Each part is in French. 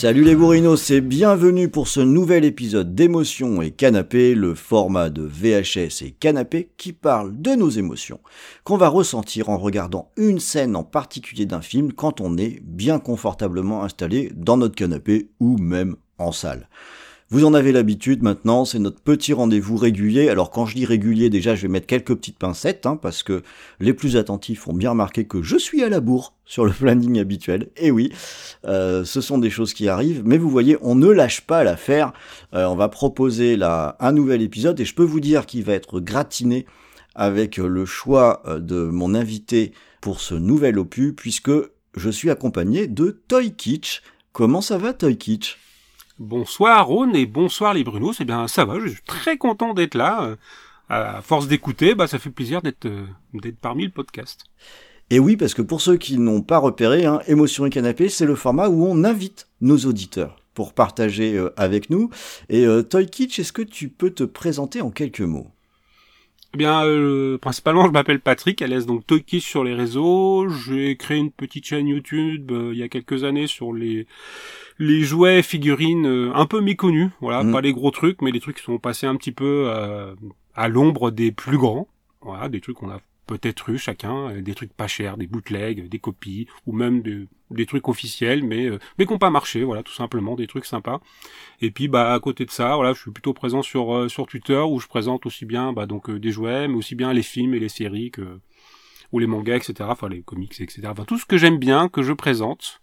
Salut les bourrinos et bienvenue pour ce nouvel épisode d'émotions et canapé, le format de VHS et canapé qui parle de nos émotions, qu'on va ressentir en regardant une scène en particulier d'un film quand on est bien confortablement installé dans notre canapé ou même en salle. Vous en avez l'habitude maintenant, c'est notre petit rendez-vous régulier. Alors quand je dis régulier, déjà je vais mettre quelques petites pincettes, hein, parce que les plus attentifs ont bien remarqué que je suis à la bourre sur le planning habituel. Et oui, euh, ce sont des choses qui arrivent, mais vous voyez, on ne lâche pas l'affaire. Euh, on va proposer là un nouvel épisode, et je peux vous dire qu'il va être gratiné avec le choix euh, de mon invité pour ce nouvel opus, puisque je suis accompagné de Toy Kitsch. Comment ça va Toy Kitsch? Bonsoir Rhône et bonsoir les Brunos. Eh bien, ça va, je suis très content d'être là. Euh, À force d'écouter, bah, ça fait plaisir d'être euh, d'être parmi le podcast. Et oui, parce que pour ceux qui n'ont pas repéré, hein, Émotion et Canapé, c'est le format où on invite nos auditeurs pour partager euh, avec nous. Et euh, Toy Kitsch, est-ce que tu peux te présenter en quelques mots? Eh bien, euh, principalement, je m'appelle Patrick, alias donc Toki sur les réseaux. J'ai créé une petite chaîne YouTube euh, il y a quelques années sur les les jouets figurines euh, un peu méconnus. Voilà, Mhm. pas les gros trucs, mais les trucs qui sont passés un petit peu euh, à l'ombre des plus grands. Voilà, des trucs qu'on a peut-être eu chacun, euh, des trucs pas chers, des bootlegs, des copies, ou même des, des trucs officiels, mais euh, mais qui n'ont pas marché. Voilà, tout simplement des trucs sympas. Et puis bah à côté de ça, voilà, je suis plutôt présent sur euh, sur Twitter où je présente aussi bien bah donc euh, des jouets, mais aussi bien les films et les séries que ou les mangas, etc. Enfin les comics, etc. Enfin tout ce que j'aime bien que je présente.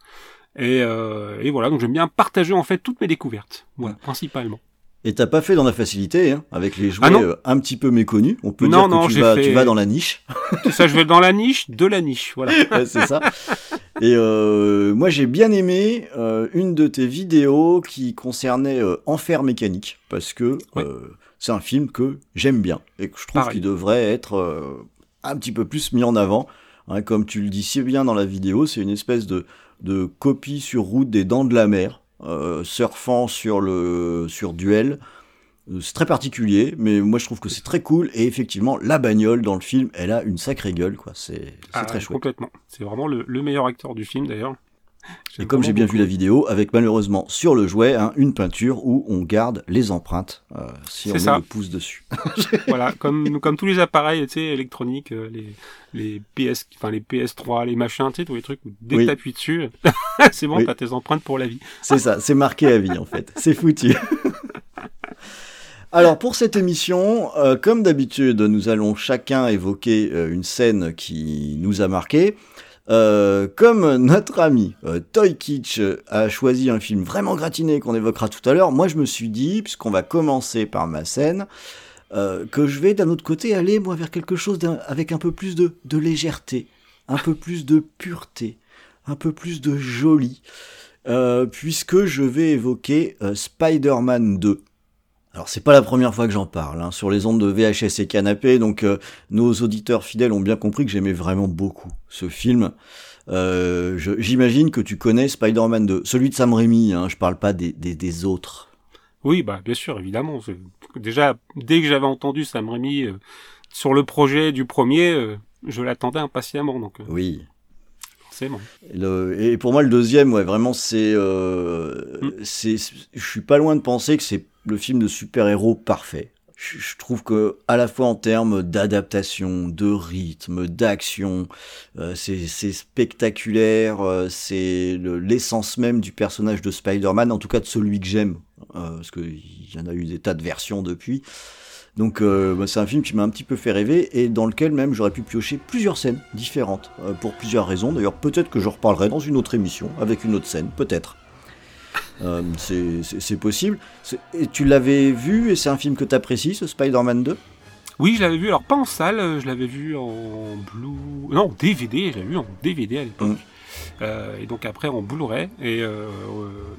Et, euh, et voilà, donc j'aime bien partager en fait toutes mes découvertes, voilà, principalement. Et t'as pas fait dans la facilité, hein, avec les jouets Ah euh, un petit peu méconnus. On peut Non, dire non, que tu vas, fait- tu vas dans la niche. Tout ça, je vais dans la niche de la niche, voilà. Ouais, c'est ça. Et euh, moi, j'ai bien aimé euh, une de tes vidéos qui concernait euh, Enfer mécanique, parce que euh, c'est un film que j'aime bien et que je trouve qu'il devrait être euh, un petit peu plus mis en avant. Hein, comme tu le dis si bien dans la vidéo, c'est une espèce de, de copie sur route des Dents de la Mer, euh, surfant sur le sur Duel. Euh, C'est très particulier, mais moi je trouve que c'est très cool. Et effectivement, la bagnole dans le film, elle a une sacrée gueule, quoi. C'est Ah, très chouette. Complètement. C'est vraiment le, le meilleur acteur du film d'ailleurs. Et comme j'ai bien vu la vidéo, avec malheureusement sur le jouet hein, une peinture où on garde les empreintes euh, si on met le pouce dessus. voilà, comme comme tous les appareils, tu sais, électroniques, euh, les les PS, enfin les PS3, les machins, tous les trucs où dès Oui. que t'appuies dessus, c'est bon, Oui. t'as tes empreintes pour la vie. C'est ça, c'est marqué à vie en fait. C'est foutu. Alors pour cette émission, euh, comme d'habitude, nous allons chacun évoquer euh, une scène qui nous a marqué. Euh, comme notre ami Toy Kitsch a choisi un film vraiment gratiné qu'on évoquera tout à l'heure, moi je me suis dit, puisqu'on va commencer par ma scène, que je vais d'un autre côté aller moi vers quelque chose avec un peu plus de, légèreté, un peu plus de pureté, un peu plus de joli, puisque je vais évoquer Spider-Man 2. Alors c'est pas la première fois que j'en parle hein, sur les ondes de VHS et canapé, donc euh, nos auditeurs fidèles ont bien compris que j'aimais vraiment beaucoup ce film. Euh, J'imagine que tu connais Spider-Man 2, celui de Sam Raimi, hein, je parle pas des, des, des autres. Oui, bah bien sûr, évidemment. Déjà, dès que j'avais entendu Sam Raimi euh, sur le projet du premier, je l'attendais impatiemment, donc Oui. forcément. Le- et pour moi, le deuxième, ouais, vraiment, c'est, euh, Mm. c'est, je suis pas loin de penser que c'est le film de super-héros parfait. Je, trouve que à la fois en termes d'adaptation, de rythme, d'action, euh, c'est, spectaculaire, euh, c'est le- l'essence même du personnage de Spider-Man, en tout cas de celui que j'aime, euh, parce qu'il y en a eu des tas de versions depuis. Donc euh, bah, c'est un film qui m'a un petit peu fait rêver et dans lequel même j'aurais pu piocher plusieurs scènes différentes pour plusieurs raisons. D'ailleurs peut-être que je reparlerai dans une autre émission avec une autre scène, peut-être. Euh, c'est- possible. Et tu l'avais vu et c'est un film que tu apprécies, ce Spider-Man 2 Oui, je l'avais vu, alors pas en salle, euh, je l'avais vu en Blue... Non, en DVD, je l'avais vu en DVD à l'époque. Mm. Euh, et donc après en Blu-ray. Et euh,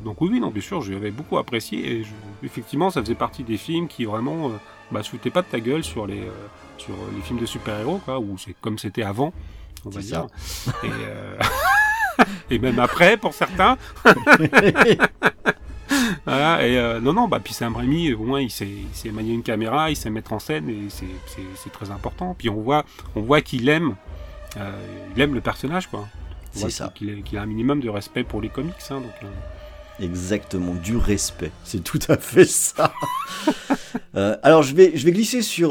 donc oui, non, bien sûr, j'avais beaucoup apprécié. Et je- effectivement, ça faisait partie des films qui vraiment bah se foutait pas de ta gueule sur les sur les films de super-héros, quoi, ou c'est comme c'était avant, on va dire. Et, et même après pour certains. voilà, et euh, non, non, bah, puis Sam Raimi, au moins, il sait, il manier une caméra, il sait mettre en scène, et c'est très important. Puis on voit, on voit qu'il aime, euh, il aime le personnage, quoi. C'est ça. Qu'il a un minimum de respect pour les comics, hein, donc. Euh. Exactement, du respect. C'est tout à fait ça. alors je vais, je vais glisser sur,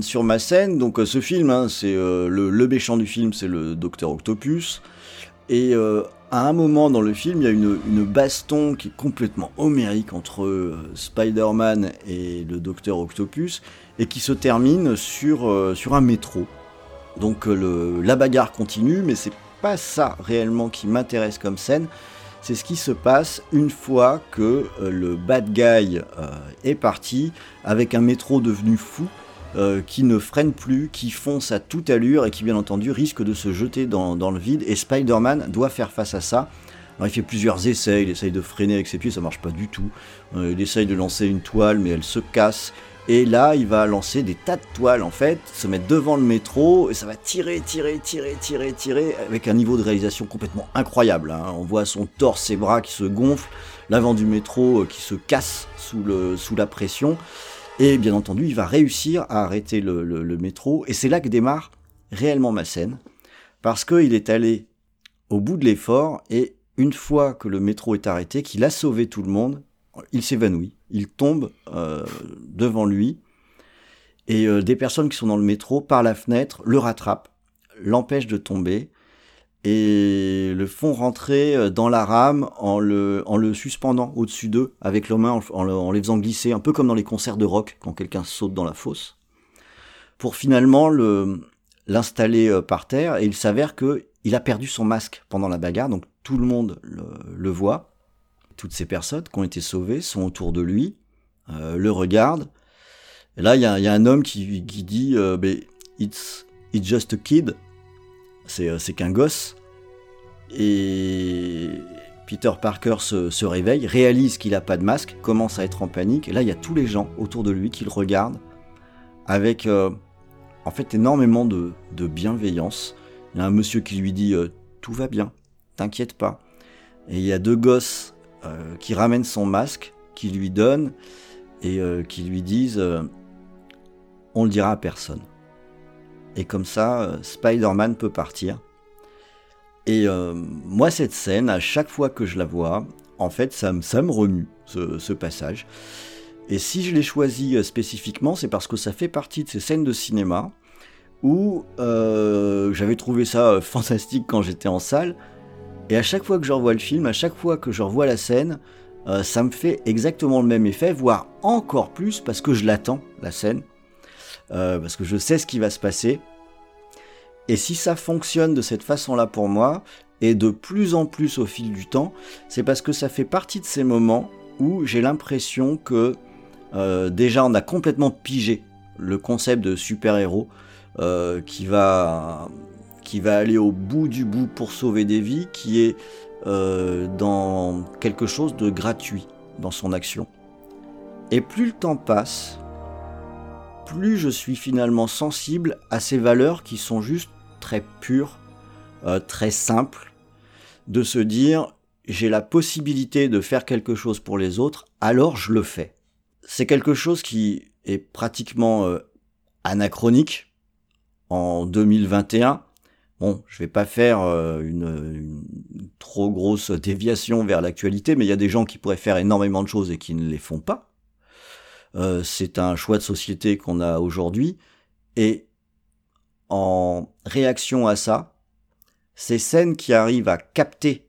sur ma scène. Donc ce film, hein, c'est le, le méchant du film, c'est le Docteur Octopus. Et à un moment dans le film, il y a une, baston qui est complètement homérique entre euh, Spider-Man et le Docteur Octopus, et qui se termine sur, euh, un métro. Donc euh, la bagarre continue, mais c'est pas ça réellement qui m'intéresse comme scène. C'est ce qui se passe une fois que le bad guy est parti, avec un métro devenu fou, euh, qui ne freine plus, qui fonce à toute allure et qui bien entendu risque de se jeter dans, le vide. Et Spider-Man doit faire face à ça. il fait plusieurs essais, il essaye de freiner avec ses pieds, ça marche pas du tout. Euh, il essaye de lancer une toile, mais elle se casse. Et là, il va lancer des tas de toiles en fait, se mettre devant le métro, et ça va tirer, tirer, tirer, tirer, tirer, avec un niveau de réalisation complètement incroyable. Hein. On voit son torse, ses bras qui se gonflent, l'avant du métro euh, qui se casse sous, le, sous la pression. Et bien entendu, il va réussir à arrêter le, métro. Et c'est là que démarre réellement ma scène. Parce qu'il est allé au bout de l'effort et une fois que le métro est arrêté, qu'il a sauvé tout le monde, il s'évanouit. Il tombe euh, devant lui. Et euh, des personnes qui sont dans le métro, par la fenêtre, le rattrapent, l'empêchent de tomber et le font rentrer euh, dans la rame en le, en le suspendant au-dessus d'eux avec leurs mains, en, les faisant glisser, un peu comme dans les concerts de rock quand quelqu'un saute dans la fosse, pour finalement le, l'installer euh, par terre. Et il s'avère que il a perdu son masque pendant la bagarre, donc tout le monde le, voit. Toutes ces personnes qui ont été sauvées sont autour de lui, euh, le regardent. Et là, il y a, un homme qui, dit it's, it's just a kid », euh, c'est qu'un gosse. Et Peter Parker se, réveille, réalise qu'il n'a pas de masque, commence à être en panique. Et là, il y a tous les gens autour de lui qui le regardent avec euh, en fait énormément de, bienveillance. Il y a un monsieur qui lui dit euh, Tout va bien, t'inquiète pas. Et il y a deux gosses qui ramènent son masque, qui lui donnent et qui lui disent On le dira à personne. Et comme ça, euh, Spider-Man peut partir. Et euh, moi, cette scène, à chaque fois que je la vois, en fait, ça, me remue, ce, passage. Et si je l'ai choisi euh, spécifiquement, c'est parce que ça fait partie de ces scènes de cinéma où j'avais trouvé ça fantastique quand j'étais en salle. Et à chaque fois que je revois le film, à chaque fois que je revois la scène, ça me fait exactement le même effet, voire encore plus parce que je l'attends, la scène. Euh, parce que je sais ce qui va se passer. Et si ça fonctionne de cette façon-là pour moi, et de plus en plus au fil du temps, c'est parce que ça fait partie de ces moments où j'ai l'impression que euh, déjà on a complètement pigé le concept de super-héros euh, qui, va, qui va aller au bout du bout pour sauver des vies, qui est dans quelque chose de gratuit dans son action. Et plus le temps passe, plus je suis finalement sensible à ces valeurs qui sont juste très pures, euh, très simples, de se dire j'ai la possibilité de faire quelque chose pour les autres, alors je le fais. C'est quelque chose qui est pratiquement euh, anachronique en 2021. Bon, je vais pas faire euh, une, trop grosse déviation vers l'actualité, mais il y a des gens qui pourraient faire énormément de choses et qui ne les font pas. Euh, c'est un choix de société qu'on a aujourd'hui. Et en réaction à ça, ces scènes qui arrivent à capter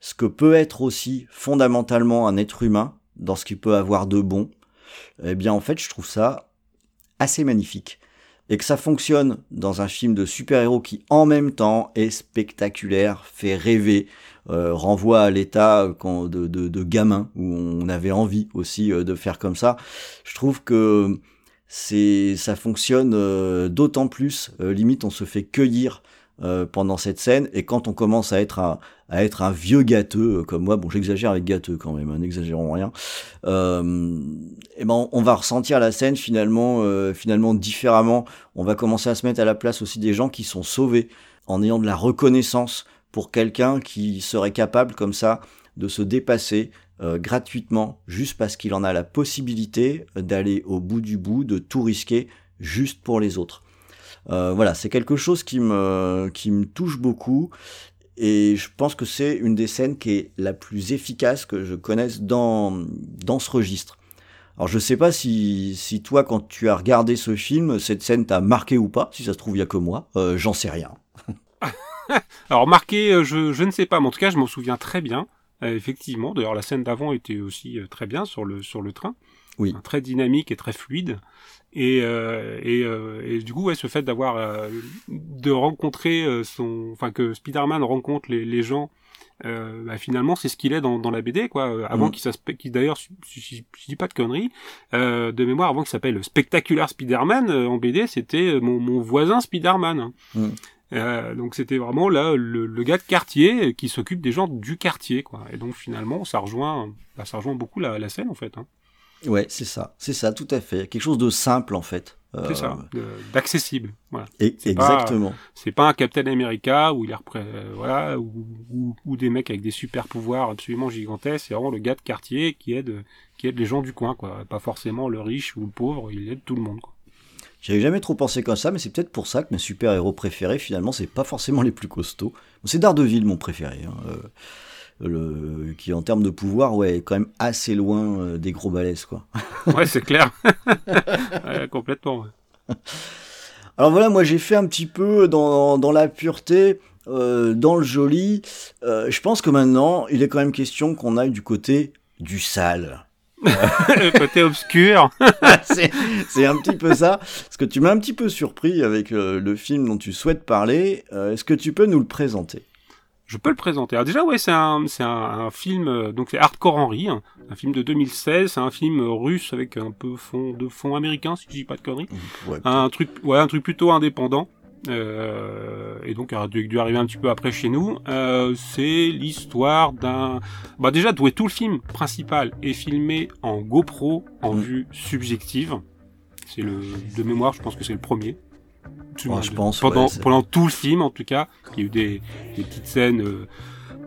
ce que peut être aussi fondamentalement un être humain dans ce qu'il peut avoir de bon, eh bien en fait je trouve ça assez magnifique. Et que ça fonctionne dans un film de super-héros qui en même temps est spectaculaire, fait rêver, euh, renvoie à l'état euh, de, de, de, gamin où on avait envie aussi euh, de faire comme ça. Je trouve que c'est ça fonctionne d'autant plus. limite, on se fait cueillir euh, pendant cette scène. Et quand on commence à être un, à être un vieux gâteux comme moi, bon j'exagère avec gâteux quand même, hein, n'exagérons rien. Euh, et ben on va ressentir la scène finalement, euh, finalement différemment. On va commencer à se mettre à la place aussi des gens qui sont sauvés en ayant de la reconnaissance pour quelqu'un qui serait capable comme ça de se dépasser euh, gratuitement juste parce qu'il en a la possibilité d'aller au bout du bout, de tout risquer juste pour les autres. Euh, voilà, c'est quelque chose qui me, qui me touche beaucoup et je pense que c'est une des scènes qui est la plus efficace que je connaisse dans, dans ce registre. Alors je sais pas si, si toi quand tu as regardé ce film, cette scène t'a marqué ou pas, si ça se trouve il y a que moi, euh, j'en sais rien. Alors marqué, euh, je, je ne sais pas, mais en tout cas je m'en souviens très bien. Euh, effectivement, d'ailleurs la scène d'avant était aussi très bien sur le, sur le train. Oui. Très dynamique et très fluide. Et, euh, et, euh, et, du coup, ouais, ce fait d'avoir euh, de rencontrer son, enfin que Spider-Man rencontre les, les gens, bah, finalement, c'est ce qu'il est dans, dans la BD, quoi. Avant qu'il s'appelle, qui d'ailleurs, si, je dis pas de conneries, de mémoire, avant qu'il s'appelle Spectacular Spider-Man en BD, c'était mon, mon voisin Spider-Man. Euh, donc c'était vraiment là le, le, gars de quartier qui s'occupe des gens du quartier quoi. Et donc finalement ça rejoint bah, ça rejoint beaucoup la, la scène en fait. Hein. Ouais, c'est ça, c'est ça, tout à fait. Quelque chose de simple en fait. Euh... C'est ça, d'accessible. Voilà. Et, exactement. C'est pas un Captain America où il est repré... Euh, voilà, ou, ou, ou, des mecs avec des super pouvoirs absolument gigantesques. C'est vraiment le gars de quartier qui aide, qui aide les gens du coin, quoi. Pas forcément le riche ou le pauvre. Il aide tout le monde, quoi. J'avais jamais trop pensé comme ça, mais c'est peut-être pour ça que mes super-héros préférés, finalement, c'est pas forcément les plus costauds. C'est Daredevil, mon préféré. Hein. Euh, le, qui en termes de pouvoir, ouais, est quand même assez loin euh, des gros balaises, quoi. ouais, c'est clair. ouais, complètement. Ouais. Alors voilà, moi j'ai fait un petit peu dans, dans la pureté, euh, dans le joli. Euh, je pense que maintenant, il est quand même question qu'on aille du côté du sale. le côté obscur. c'est un petit peu ça. Parce que tu m'as un petit peu surpris avec euh, le film dont tu souhaites parler. Est-ce que tu peux nous le présenter? Je peux le présenter. Alors déjà, ouais, c'est un, c'est un, un, film, euh, donc c'est Hardcore Henry, hein, un film de 2016. C'est un film russe avec un peu fond de fond américain, si je dis pas de conneries. Ouais, un truc, ouais, un truc plutôt indépendant. Euh, et donc, a dû arriver un petit peu après chez nous. Euh, c'est l'histoire d'un. Bah déjà, tout le film principal est filmé en GoPro en mmh. vue subjective. C'est le de mémoire, je pense que c'est le premier. Ouais, je pense, pendant, ouais, pendant tout le film, en tout cas, il y a eu des, des petites scènes euh,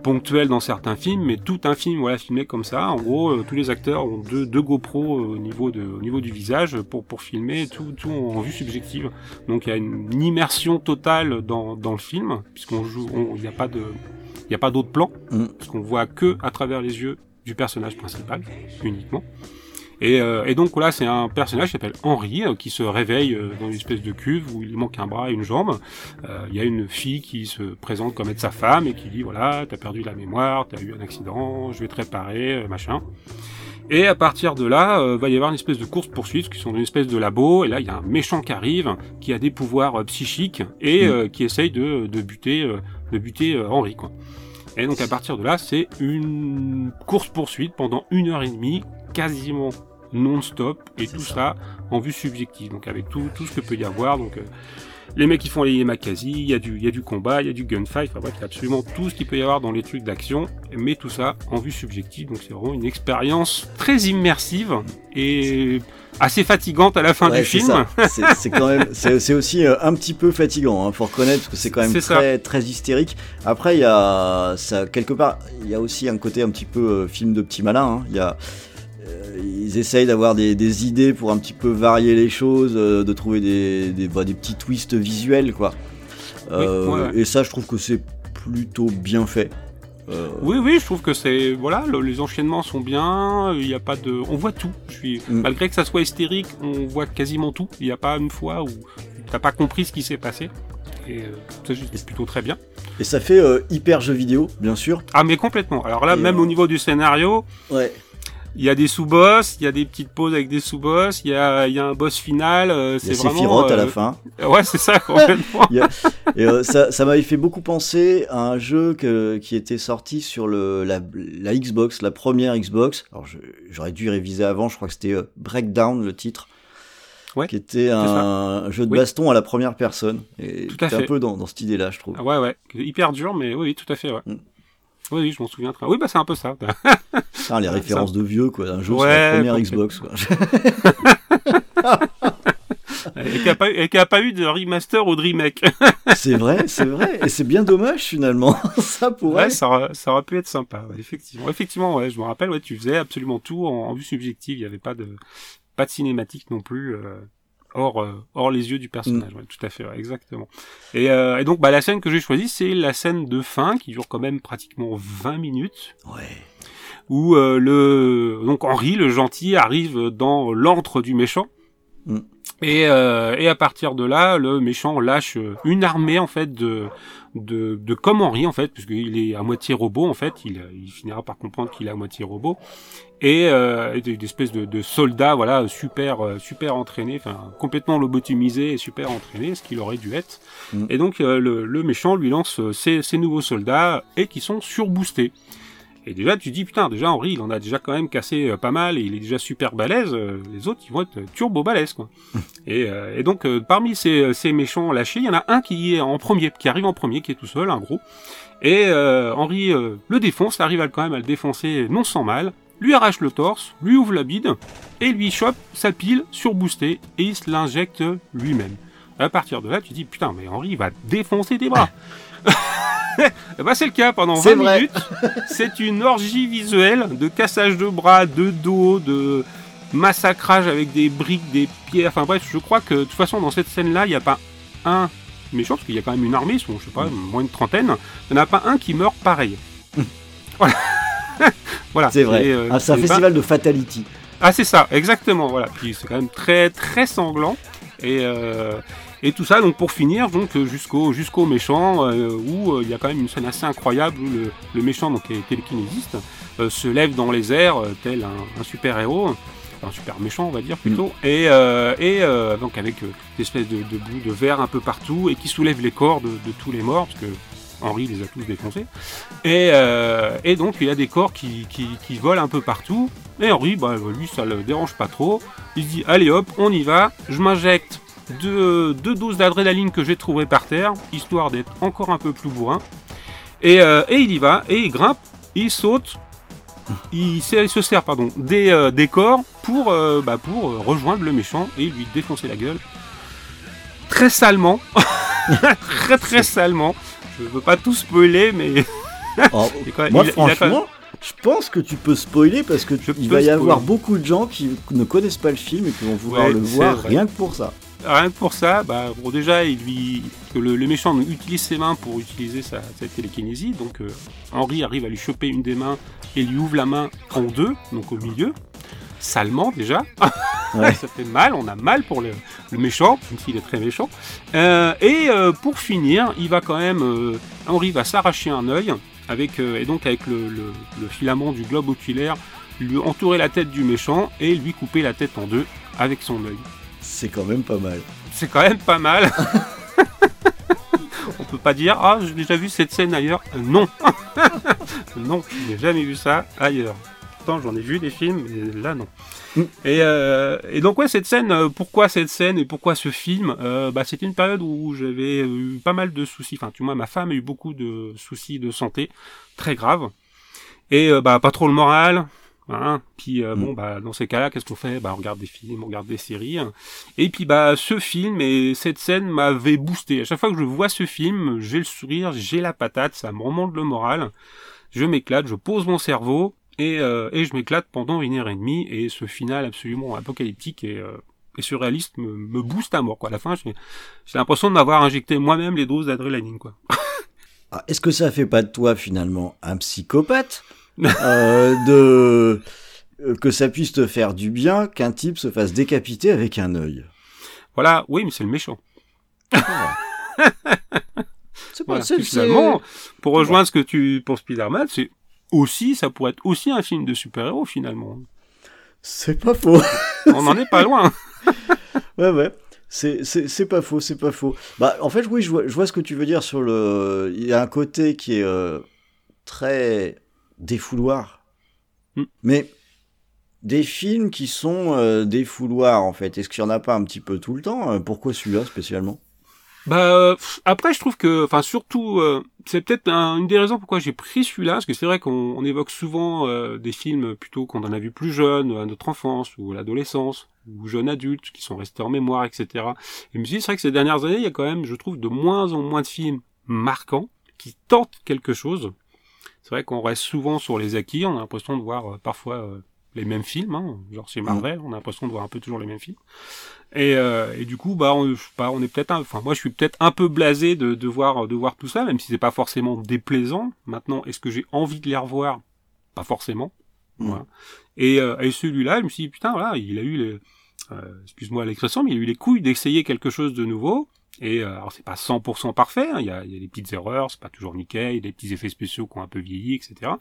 ponctuelles dans certains films, mais tout un film, voilà, filmé comme ça. En gros, euh, tous les acteurs ont deux, deux GoPro euh, au niveau de, au niveau du visage pour, pour filmer tout, tout en vue subjective. Donc, il y a une immersion totale dans, dans le film, puisqu'on joue, il n'y a pas de, il n'y a pas d'autres plans, mm. parce qu'on voit que à travers les yeux du personnage principal, uniquement. Et, euh, et, donc là, c'est un personnage qui s'appelle Henri, euh, qui se réveille euh, dans une espèce de cuve où il manque un bras et une jambe. Euh, il y a une fille qui se présente comme être sa femme et qui dit voilà, t'as perdu la mémoire, t'as eu un accident, je vais te réparer, machin. Et à partir de là, euh, va y avoir une espèce de course poursuite qui sont une espèce de labo. Et là, il y a un méchant qui arrive, qui a des pouvoirs psychiques et mmh. qui essaye de, de buter, de buter Henri, quoi. Et donc à partir de là, c'est une course poursuite pendant une heure et demie, quasiment non-stop et tout ça. ça. en vue subjective. Donc avec tout, tout ce que peut y avoir. Donc euh, les mecs qui font les Yamakasi, il y a du, il y a du combat, il y a du gunfight. Enfin bref, il y a absolument tout ce qu'il peut y avoir dans les trucs d'action, mais tout ça en vue subjective. Donc c'est vraiment une expérience très immersive et assez fatigante à la fin ouais, du film. C'est quand même, c'est aussi euh, un petit peu fatigant, hein, faut reconnaître parce que c'est quand même très, ça. très hystérique. Après, il y a, ça quelque part, il y a aussi un côté un petit peu euh, film de petit malin. Hein. Il y a ils essayent d'avoir des, des, idées pour un petit peu varier les choses, euh, de trouver des, des, bah, des, petits twists visuels, quoi. Euh, oui, ouais, ouais. Et ça, je trouve que c'est plutôt bien fait. Euh... Oui, oui, je trouve que c'est voilà, le, les enchaînements sont bien. Il n'y a pas de, on voit tout. Je suis mm. malgré que ça soit hystérique, on voit quasiment tout. Il n'y a pas une fois où t'as pas compris ce qui s'est passé. Et euh, c'est plutôt très bien. Et ça fait euh, hyper jeu vidéo, bien sûr. Ah, mais complètement. Alors là, et même au niveau du scénario. Ouais il y a des sous-boss, il y a des petites pauses avec des sous-boss, il y a, il y a un boss final. Euh, c'est vraiment. Euh... à la fin. Ouais, c'est ça complètement. a... Et euh, ça, ça m'avait fait beaucoup penser à un jeu que, qui était sorti sur le la, la Xbox, la première Xbox. Alors j'aurais dû réviser avant, je crois que c'était euh, Breakdown le titre. Ouais, qui était ça. un jeu de Oui. baston à la première personne. Et Tout à était un fait. peu dans, dans cette idée-là, je trouve. Ah ouais, ouais. Hyper dur, mais oui, oui, tout à fait, ouais. Mm. Oui, oui, je m'en souviens très. Oui, bah c'est un peu ça. Putain, les références de vieux, quoi. Un jeu sur Ouais, la première. Xbox, quoi. et qui a pas pas eu de remaster ou de remake. c'est vrai, c'est vrai. Et c'est bien dommage, finalement. ça pourrait. Ouais, ça, aurait- ça aurait pu être sympa, ouais, effectivement. Effectivement, ouais, je me rappelle, ouais, tu faisais absolument tout en, en vue subjective. Il y avait pas de, pas de cinématique non plus, euh, hors, euh, hors les yeux du personnage. Ouais, tout à fait, ouais, exactement. Et, euh, et donc, bah, la scène que j'ai choisie, c'est la scène de fin qui dure quand même pratiquement 20 minutes. Ouais. où euh, le donc Henri le gentil arrive dans l'antre du méchant Mm. Et euh, et à partir de là le méchant lâche euh, une armée en fait de de, de comme en fait puisqu'il est à moitié robot en fait. Il, il finira par comprendre qu'il est à moitié robot. Et euh, une espèce de, de soldat voilà super euh, super entraîné enfin complètement lobotomisé et super entraîné ce qu'il aurait dû être. Mm. et donc euh, le, le méchant lui lance euh, ses, ses nouveaux soldats et qui sont surboostés et déjà, tu dis, putain, déjà, Henri, il en a déjà quand même cassé euh, pas mal, et il est déjà super balèze, euh, les autres, ils vont être euh, turbo balèzes, quoi. et, euh, et donc, euh, parmi ces, ces méchants lâchés, il y en a un qui est en premier, qui arrive en premier, qui est tout seul, un gros. Et euh, Henri euh, le défonce, arrive quand même à le défoncer non sans mal, lui arrache le torse, lui ouvre la bide, et lui chope sa pile surboostée, et il se l'injecte lui-même. À partir de là, tu dis, putain, mais Henri, il va défoncer tes bras. Ben, c'est le cas pendant C'est 20 vrai. minutes. C'est une orgie visuelle de cassage de bras, de dos, de massacrage avec des briques, des pierres. Enfin bref, je crois que de toute façon, dans cette scène-là, il n'y a pas un méchant, parce qu'il y a quand même une armée, ils sont, je sais pas, moins de trentaine. Il n'y en a pas un qui meurt pareil. voilà. voilà. C'est vrai. Euh, Ah, c'est un ben- festival de fatality. ah, c'est ça, exactement. Voilà. Puis c'est quand même très très sanglant et euh, et tout ça donc pour finir donc euh, jusqu'au jusqu'au méchant euh, où euh, il y a quand même une scène assez incroyable où le, le méchant donc qui est télékinésiste se lève dans les airs tel un, un super héros. Un super méchant, on va dire plutôt, et, euh, et euh, donc avec euh, des espèces de, de bouts de verre un peu partout, et qui soulève les corps de, de tous les morts, parce que Henri les a tous défoncés. Et, euh, et donc il y a des corps qui, qui, qui volent un peu partout. Et Henri, bah, lui, ça le dérange pas trop. Il se dit allez hop, on y va. Je m'injecte deux, deux doses d'adrénaline que j'ai trouvées par terre, histoire d'être encore un peu plus bourrin. Et, euh, et il y va, et il grimpe, il saute. Il, se- il se sert pardon, des, euh, des corps pour, euh, bah, pour euh, rejoindre le méchant et lui défoncer la gueule. Très salement. très très salement. Je veux pas tout spoiler, mais Oh, même- moi, il- il franchement, je pense que tu peux spoiler parce que il va y avoir beaucoup de gens qui ne connaissent pas le film et qui vont vouloir Ouais, le voir vrai. rien que pour ça. Rien que pour ça, bah, bon, déjà, il lui, que le, le méchant utilise ses mains pour utiliser sa, sa télékinésie. Donc, euh, Henri arrive à lui choper une des mains et lui ouvre la main en deux, donc au milieu. Salement, déjà. Ouais. ça fait mal, on a mal pour le, le méchant, même s'il est très méchant. Euh, et euh, pour finir, il va quand même. euh, Henri va s'arracher un œil, avec, et donc avec le, le- le filament du globe oculaire, lui entourer la tête du méchant et lui couper la tête en deux avec son œil. C'est quand même pas mal. C'est quand même pas mal. On peut pas dire ah j'ai déjà vu cette scène ailleurs. Euh, non, non, je n'ai jamais vu ça ailleurs. Pourtant j'en ai vu des films, mais là non. Mm. Et, euh, et donc ouais cette scène, euh, pourquoi cette scène et pourquoi ce film Euh, Bah c'était une période où j'avais eu pas mal de soucis. Enfin tu vois ma femme a eu beaucoup de soucis de santé très graves et euh, bah pas trop le moral. Hein puis euh, Mm. bon bah dans ces cas-là qu'est-ce qu'on fait? Bah on regarde des films, on regarde des séries. Et puis bah ce film et cette scène m'avait boosté. À chaque fois que je vois ce film, j'ai le sourire, j'ai la patate, ça me remonte le moral. Je m'éclate, je pose mon cerveau et, euh, et je m'éclate pendant une heure et demie. Et ce final absolument apocalyptique et, euh, et surréaliste me, me booste à mort. Quoi. À la fin, j'ai j'ai l'impression de m'avoir injecté moi-même les doses d'adrénaline. Quoi. Ah, Est-ce que ça fait pas de toi finalement un psychopathe? Euh, de euh, que ça puisse te faire du bien qu'un type se fasse décapiter avec un œil Voilà, oui, mais c'est le méchant. C'est pas Voilà. c'est- finalement, pour rejoindre ce que tu pour Spider-Man, c'est aussi, ça pourrait être aussi un film de super-héros finalement. c'est pas faux. On n'en est pas loin. Ouais, ouais. C'est pas faux, c'est pas faux. Bah, en fait, oui, je vois, je vois ce que tu veux dire sur le. Il y a un côté qui est euh, très défouloir. Mm. Mais des films qui sont euh, des fouloirs en fait. Est-ce qu'il y en a pas un petit peu tout le temps euh, Pourquoi celui-là spécialement? Bah après je trouve que, enfin surtout, euh, c'est peut-être une des raisons pourquoi j'ai pris celui-là, parce que c'est vrai qu'on évoque souvent des films plutôt qu'on en a vu plus jeunes, à notre enfance ou à l'adolescence ou jeunes adultes qui sont restés en mémoire, etc. Et je me suis dit c'est vrai que ces dernières années il y a quand même, je trouve, de moins en moins de films marquants qui tentent quelque chose. C'est vrai qu'on reste souvent sur les acquis, on a l'impression de voir parfois les mêmes films, hein, genre chez Marvel, on a l'impression de voir un peu toujours les mêmes films. Et, euh, et du coup, bah, on, on est peut-être, enfin, moi, je suis peut-être un peu blasé de, de voir, de voir tout ça, même si c'est pas forcément déplaisant. Maintenant, est-ce que j'ai envie de les revoir? Pas forcément. Voilà. Et, euh, et celui-là, je me suis dit, putain, voilà, il a eu les, euh, excuse-moi l'expression, mais il a eu les couilles d'essayer quelque chose de nouveau. Et euh, alors c'est pas 100% parfait, hein, il, y a, y a des petites erreurs, c'est pas toujours nickel, des petits effets spéciaux qui ont un peu vieilli, etc.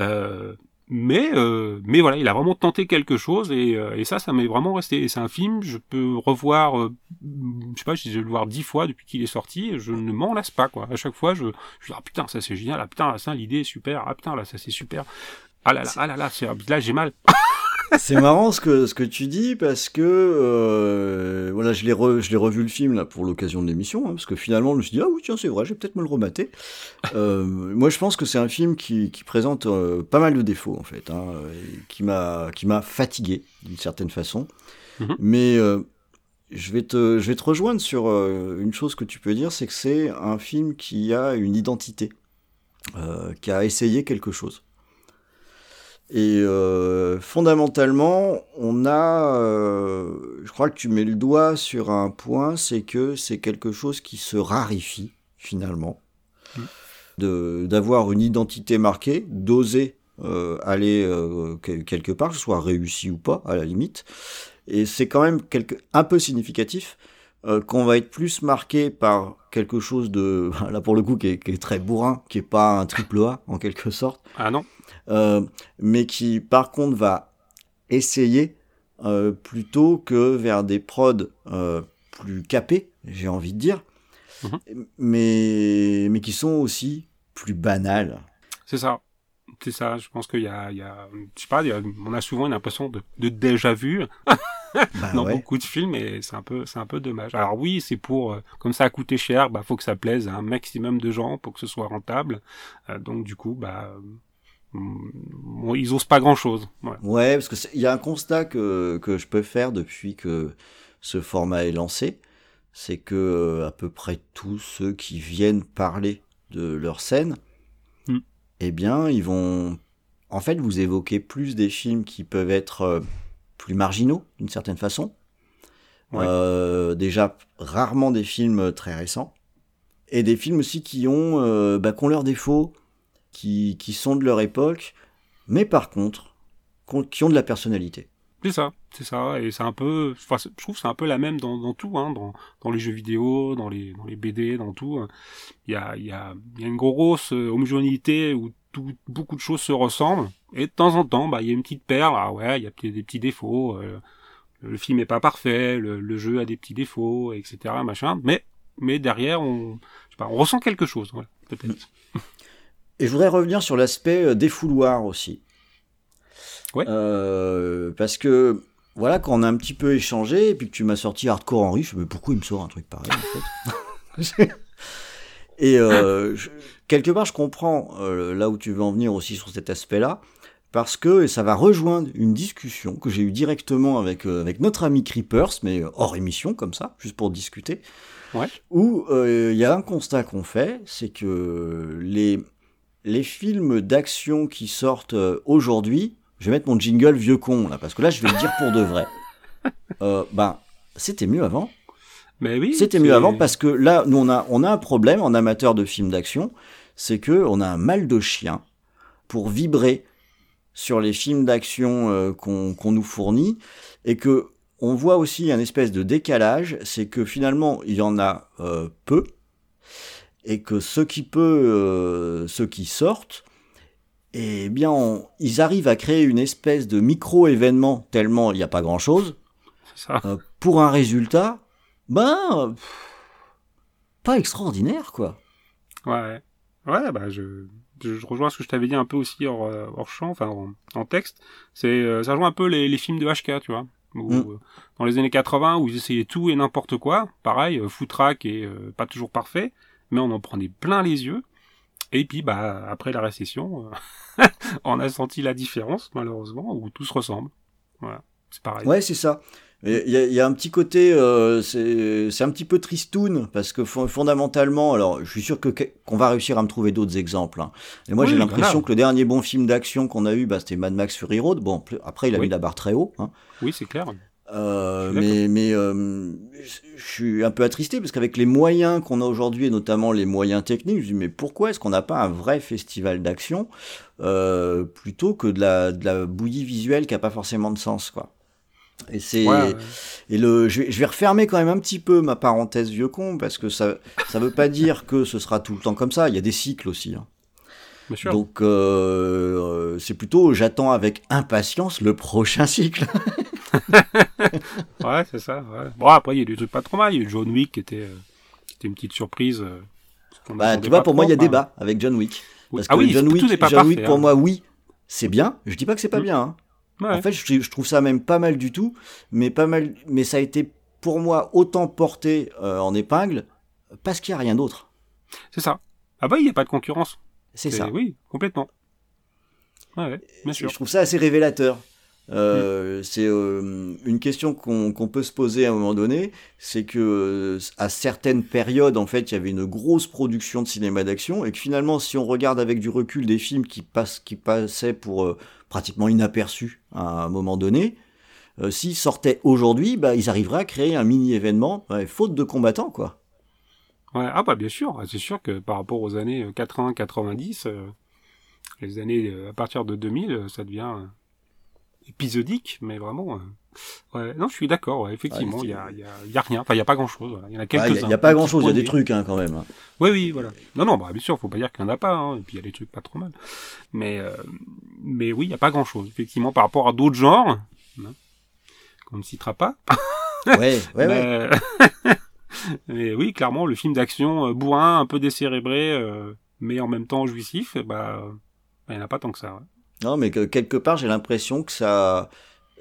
Euh, mais euh, mais voilà, il a vraiment tenté quelque chose et, euh, et ça, ça m'est vraiment resté. c'est un film, je peux revoir, euh, je sais pas, je vais le voir dix fois depuis qu'il est sorti, je ne m'en lasse pas quoi. À chaque fois, je, je dis ah putain ça c'est génial, ah putain ça l'idée est super, ah putain là ça c'est super, ah là là, ah là là, là j'ai mal. c'est marrant ce que ce que tu dis parce que euh, voilà je l'ai je l'ai revu le film là pour l'occasion de l'émission hein, parce que finalement je me suis dit ah oui tiens c'est vrai je vais peut-être me le remater. Euh, moi je pense que c'est un film qui, qui présente euh, pas mal de défauts en fait hein, qui m'a qui m'a fatigué d'une certaine façon. Mm-hmm. mais je vais te je vais te rejoindre sur une chose que tu peux dire c'est que c'est un film qui a une identité qui a essayé quelque chose et euh, fondamentalement, on a, euh, je crois que tu mets le doigt sur un point, c'est que c'est quelque chose qui se raréfie finalement, de d'avoir une identité marquée, d'oser euh, aller quelque part, que ce soit réussi ou pas à la limite. Et c'est quand même quelque, un peu significatif qu'on va être plus marqué par quelque chose de, là pour le coup, qui est, qui est très bourrin, qui est pas un triple A en quelque sorte. Ah non. Euh, mais qui par contre va essayer euh, plutôt que vers des prods euh, plus capés, j'ai envie de dire, mhm. mais, mais qui sont aussi plus banales. C'est ça. C'est ça, je pense qu'il y a, il y a, je sais pas, on a souvent une impression de, de déjà vu bah dans beaucoup de films et c'est un peu, c'est un peu dommage. Alors oui, c'est pour, comme ça a coûté cher, bah faut que ça plaise à un maximum de gens pour que ce soit rentable. donc du coup, bah bon, ils osent pas grand chose. Ouais, ouais parce que il y a un constat que, que je peux faire depuis que ce format est lancé, c'est que euh, à peu près tous ceux qui viennent parler de leur scène, mm. eh bien, ils vont, en fait, vous évoquer plus des films qui peuvent être euh, plus marginaux d'une certaine façon. Euh, déjà rarement des films très récents et des films aussi qui ont, euh, bah, qui ont leurs défauts, qui, sont de leur époque, mais par contre, qui ont de la personnalité. C'est ça, c'est ça, et c'est un peu, enfin, je trouve c'est un peu la même dans, tout, hein, dans, dans les jeux vidéo, dans les, dans les BD, dans tout. Hein. Il y a, y a, y a une grosse euh, homogénéité où beaucoup de choses se ressemblent, et de temps en temps, bah, il y a une petite perle, ah ouais, il y a des petits défauts, euh, le film est pas parfait, le, jeu a des petits défauts, etc., machin, mais, mais derrière, on, je sais pas, on ressent quelque chose, peut-être. Et je voudrais revenir sur l'aspect euh, défouloir aussi. Ouais. Euh, parce que, voilà, quand on a un petit peu échangé, et puis que tu m'as sorti Hardcore Henry, je me pourquoi il me sort un truc pareil, en fait Et euh, quelque part, je comprends euh, là où tu veux en venir aussi sur cet aspect-là, parce que ça va rejoindre une discussion que j'ai eue directement avec, euh, avec notre ami Creepers, mais hors émission, comme ça, juste pour discuter, ouais. où il y a un constat qu'on fait, c'est que les les films d'action qui sortent euh, aujourd'hui, je vais mettre mon jingle vieux con là, parce que là je vais le dire pour de vrai. Euh, ben, c'était mieux avant. Mais oui. C'était mieux avant parce que là, nous on a, on a un problème en amateur de films d'action, c'est que on a un mal de chien pour vibrer sur les films d'action euh, qu'on nous fournit et que on voit aussi un espèce de décalage, c'est que finalement il y en a peu et que ce qui peut, euh, ceux qui sortent, eh bien, ils arrivent à créer une espèce de micro-événement tellement il n'y a pas grand-chose. Euh, pour un résultat, ben, pas extraordinaire, quoi. Ouais. Ouais, bah, je, rejoins ce que je t'avais dit un peu aussi hors, euh, hors champ, enfin en, en texte. C'est ça rejoint un peu les, les films de HK, tu vois. Où, Mm. Dans les années 80, où ils essayaient tout et n'importe quoi. Pareil, foutraque et euh, pas toujours parfait, mais on en prenait plein les yeux. Et puis, bah, après la récession, euh, on a senti la différence, malheureusement, où tout se ressemble. Voilà, c'est pareil. Ouais, c'est ça. Il y, a, il y a un petit côté, euh, c'est un petit peu tristoun, parce que fon- fondamentalement, alors je suis sûr que qu'on va réussir à me trouver d'autres exemples. hein. Et moi Oui, j'ai l'impression que le dernier bon film d'action qu'on a eu, bah, c'était Mad Max Fury Road. Bon, après il a Oui. mis la barre très haut. Hein. Oui, c'est clair. Euh, mais mais euh, je suis un peu attristé parce qu'avec les moyens qu'on a aujourd'hui et notamment les moyens techniques, je me dis mais pourquoi est-ce qu'on n'a pas un vrai festival d'action euh, plutôt que de la, de la bouillie visuelle qui a pas forcément de sens quoi. Et c'est Ouais, ouais. et le je vais, je vais refermer quand même un petit peu ma parenthèse vieux con parce que ça ça veut pas dire que ce sera tout le temps comme ça. Il y a des cycles aussi. hein. Donc euh, euh, c'est plutôt j'attends avec impatience le prochain cycle. Ouais, c'est ça. Ouais. Bon, après, il y a des trucs pas trop mal. Il y a eu John Wick qui était, euh, qui était une petite surprise. euh, Bah, tu vois, pour moi, il y a débat avec John Wick. Oui. Parce Ah que oui, John Wick, n'est pas John parfait, Wick, pour hein. moi, oui, c'est bien. Je dis pas que c'est pas Mm. bien. hein. Ouais. En fait, je, je trouve ça même pas mal du tout, mais pas mal. Mais ça a été pour moi autant porté en épingle parce qu'il y a rien d'autre. C'est ça. Ah bah, il n'y a pas de concurrence. C'est ça. Oui, complètement. Ouais, ouais, bien sûr. Je trouve ça assez révélateur. Euh, C'est euh, une question qu'on qu'on peut se poser à un moment donné, c'est que euh, à certaines périodes, en fait, il y avait une grosse production de cinéma d'action, et que finalement, si on regarde avec du recul des films qui passent, qui passaient pour euh, pratiquement inaperçus à un moment donné, euh, s'ils sortaient aujourd'hui, bah, ils arriveraient à créer un mini événement, ouais, faute de combattants, quoi. Ouais, ah bah bien sûr, c'est sûr que par rapport aux années 80-90, euh, les années euh, à partir de 2000, euh, ça devient euh, épisodique, mais vraiment... euh, ouais, non, je suis d'accord, ouais, effectivement, il c'est- y, a, y, a, y a rien, enfin il n'y a pas grand-chose, il y en a Il n'y quelques-uns. a, pas un grand petit chose, il y a des trucs hein, quand même. hein. Oui, oui, voilà. Non, non, bah, bien sûr, faut pas dire qu'il n'y en a pas, hein, et puis il y a des trucs pas trop mal. Mais, euh, mais oui, il n'y a pas grand-chose, effectivement, par rapport à d'autres genres, hein, qu'on ne citera pas. Ouais, ouais, ouais. mais, oui, clairement, le film d'action euh, bourrin, un peu décérébré, euh, mais en même temps jouissif, bah, il n'y en a pas tant que ça. ouais. Non, mais que, quelque part, j'ai l'impression que ça,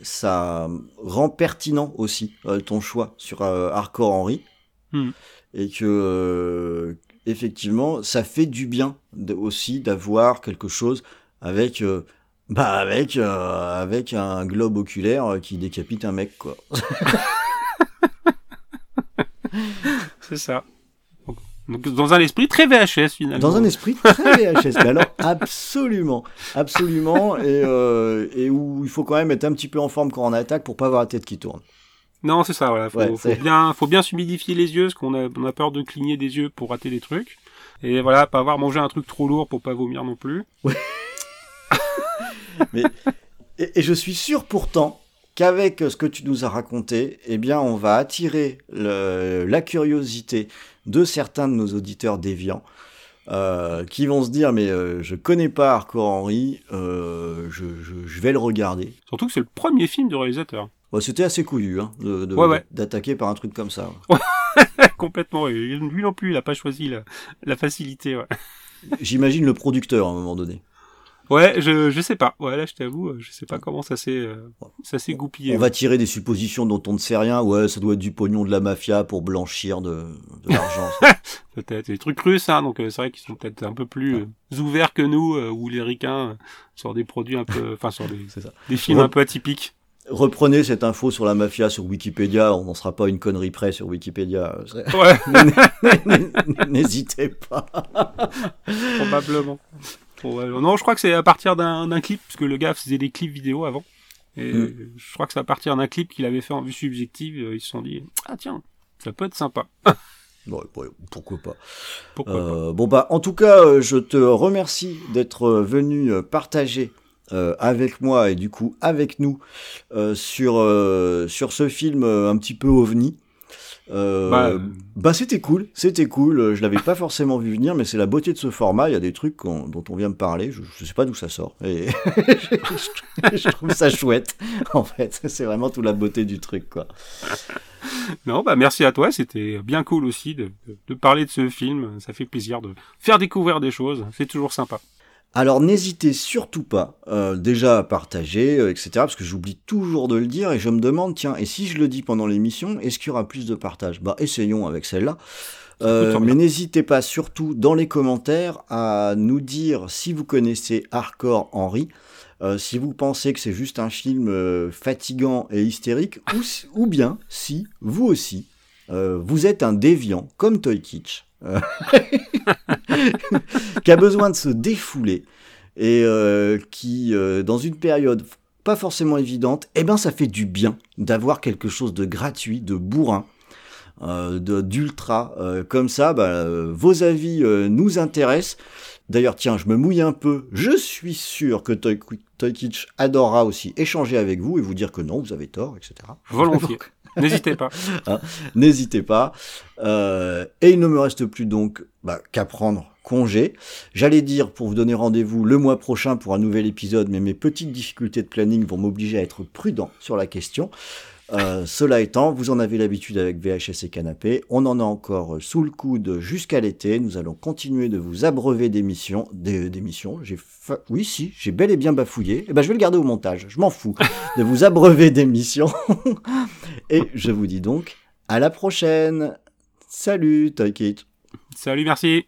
ça rend pertinent aussi euh, ton choix sur euh, Hardcore Henry. Hmm. Et que, euh, effectivement, ça fait du bien aussi d'avoir quelque chose avec, bah, avec, avec un globe oculaire qui décapite un mec, quoi. C'est ça. Donc, donc, dans un esprit très VHS, finalement. Dans un esprit très VHS. mais alors, absolument. Absolument. Et, euh, et où il faut quand même être un petit peu en forme quand on attaque pour pas avoir la tête qui tourne. Non, c'est ça, voilà. Faut, Ouais, faut c'est- bien, faut bien s'humidifier les yeux, parce qu'on a, on a peur de cligner des yeux pour rater des trucs. Et voilà, pas avoir mangé un truc trop lourd pour pas vomir non plus. Et, et je suis sûr pourtant qu'avec ce que tu nous as raconté, eh bien, on va attirer le- la curiosité de certains de nos auditeurs déviants. euh, qui vont se dire mais euh, je connais pas Hardcore Henry, euh, je, je- je vais le regarder. Surtout que c'est le premier film du réalisateur. Ouais, C'était assez couillu hein, de- de- Ouais, ouais. d'attaquer par un truc comme ça. Complètement. Lui non plus, il a pas choisi la, la facilité. J'imagine le producteur à un moment donné. Ouais, je, je sais pas. Ouais, là, je t'avoue, euh, je sais pas comment ça s'est, euh, ça s'est goupillé. On va tirer des suppositions dont on ne sait rien. Ouais, ça doit être du pognon de la mafia pour blanchir de, de l'argent. Peut-être. Les trucs russes, hein, donc euh, c'est vrai qu'ils sont peut-être un peu plus euh, ouverts que nous, ou les ricains, sur des produits un peu, enfin, sur des, C'est ça. des films un peu atypiques. Reprenez cette info sur la mafia sur Wikipédia, on n'en sera pas une connerie près sur Wikipédia. Ouais, N'hésitez pas. probablement. Non, je crois que c'est à partir d'un clip, parce que le gars faisait des clips vidéo avant. Et Mm. je crois que c'est à partir d'un clip qu'il avait fait en vue subjective, euh, ils se sont dit, ah tiens, ça peut être sympa. Bon, ouais, pourquoi pas. Pourquoi pas. Euh, bon bah, en tout cas, euh, je te remercie d'être venu partager euh, avec moi et du coup avec nous euh, sur sur ce film un petit peu ovni. Euh, Bah, bah, c'était cool, c'était cool. Euh, Je l'avais pas forcément vu venir, mais c'est la beauté de ce format. Il y a des trucs dont on vient me parler. Je, je sais pas d'où ça sort. Et je, je trouve ça chouette. En fait, c'est vraiment toute la beauté du truc, quoi. Non, bah merci à toi, c'était bien cool aussi de, de, de parler de ce film. Ça fait plaisir de faire découvrir des choses, c'est toujours sympa. Alors n'hésitez surtout pas euh, déjà à partager, euh, etc. Parce que j'oublie toujours de le dire et je me demande, tiens, et si je le dis pendant l'émission, est-ce qu'il y aura plus de partage? Bah essayons avec celle-là. Euh, mais n'hésitez pas surtout dans les commentaires à nous dire si vous connaissez Hardcore Henry, si vous pensez que c'est juste un film fatigant et hystérique, ou, bien si vous aussi vous êtes un déviant comme Toy Kitsch, qui a besoin de se défouler et euh, qui, euh, dans une période pas forcément évidente, eh ben ça fait du bien d'avoir quelque chose de gratuit, de bourrin, euh, d'ultra euh, comme ça. Bah, vos avis nous intéressent. D'ailleurs, tiens, je me mouille un peu. Je suis sûr que Toy, Toy Kitsch adorera aussi échanger avec vous et vous dire que non, vous avez tort, etc. Volontiers. N'hésitez pas. N'hésitez pas. Euh, et il ne me reste plus donc bah, qu'à prendre congé. J'allais dire pour vous donner rendez-vous le mois prochain pour un nouvel épisode, mais mes petites difficultés de planning vont m'obliger à être prudent sur la question. Euh, cela étant, vous en avez l'habitude avec VHS et Canapé. On en a encore sous le coude jusqu'à l'été. Nous allons continuer de vous abreuver d'émissions. Des, d'émissions. J'ai fa- Oui, si, j'ai bel et bien bafouillé. Et ben, je vais le garder au montage. Je m'en fous de vous abreuver d'émissions. et je vous dis donc à la prochaine. Salut, Toy Kit. Salut, merci.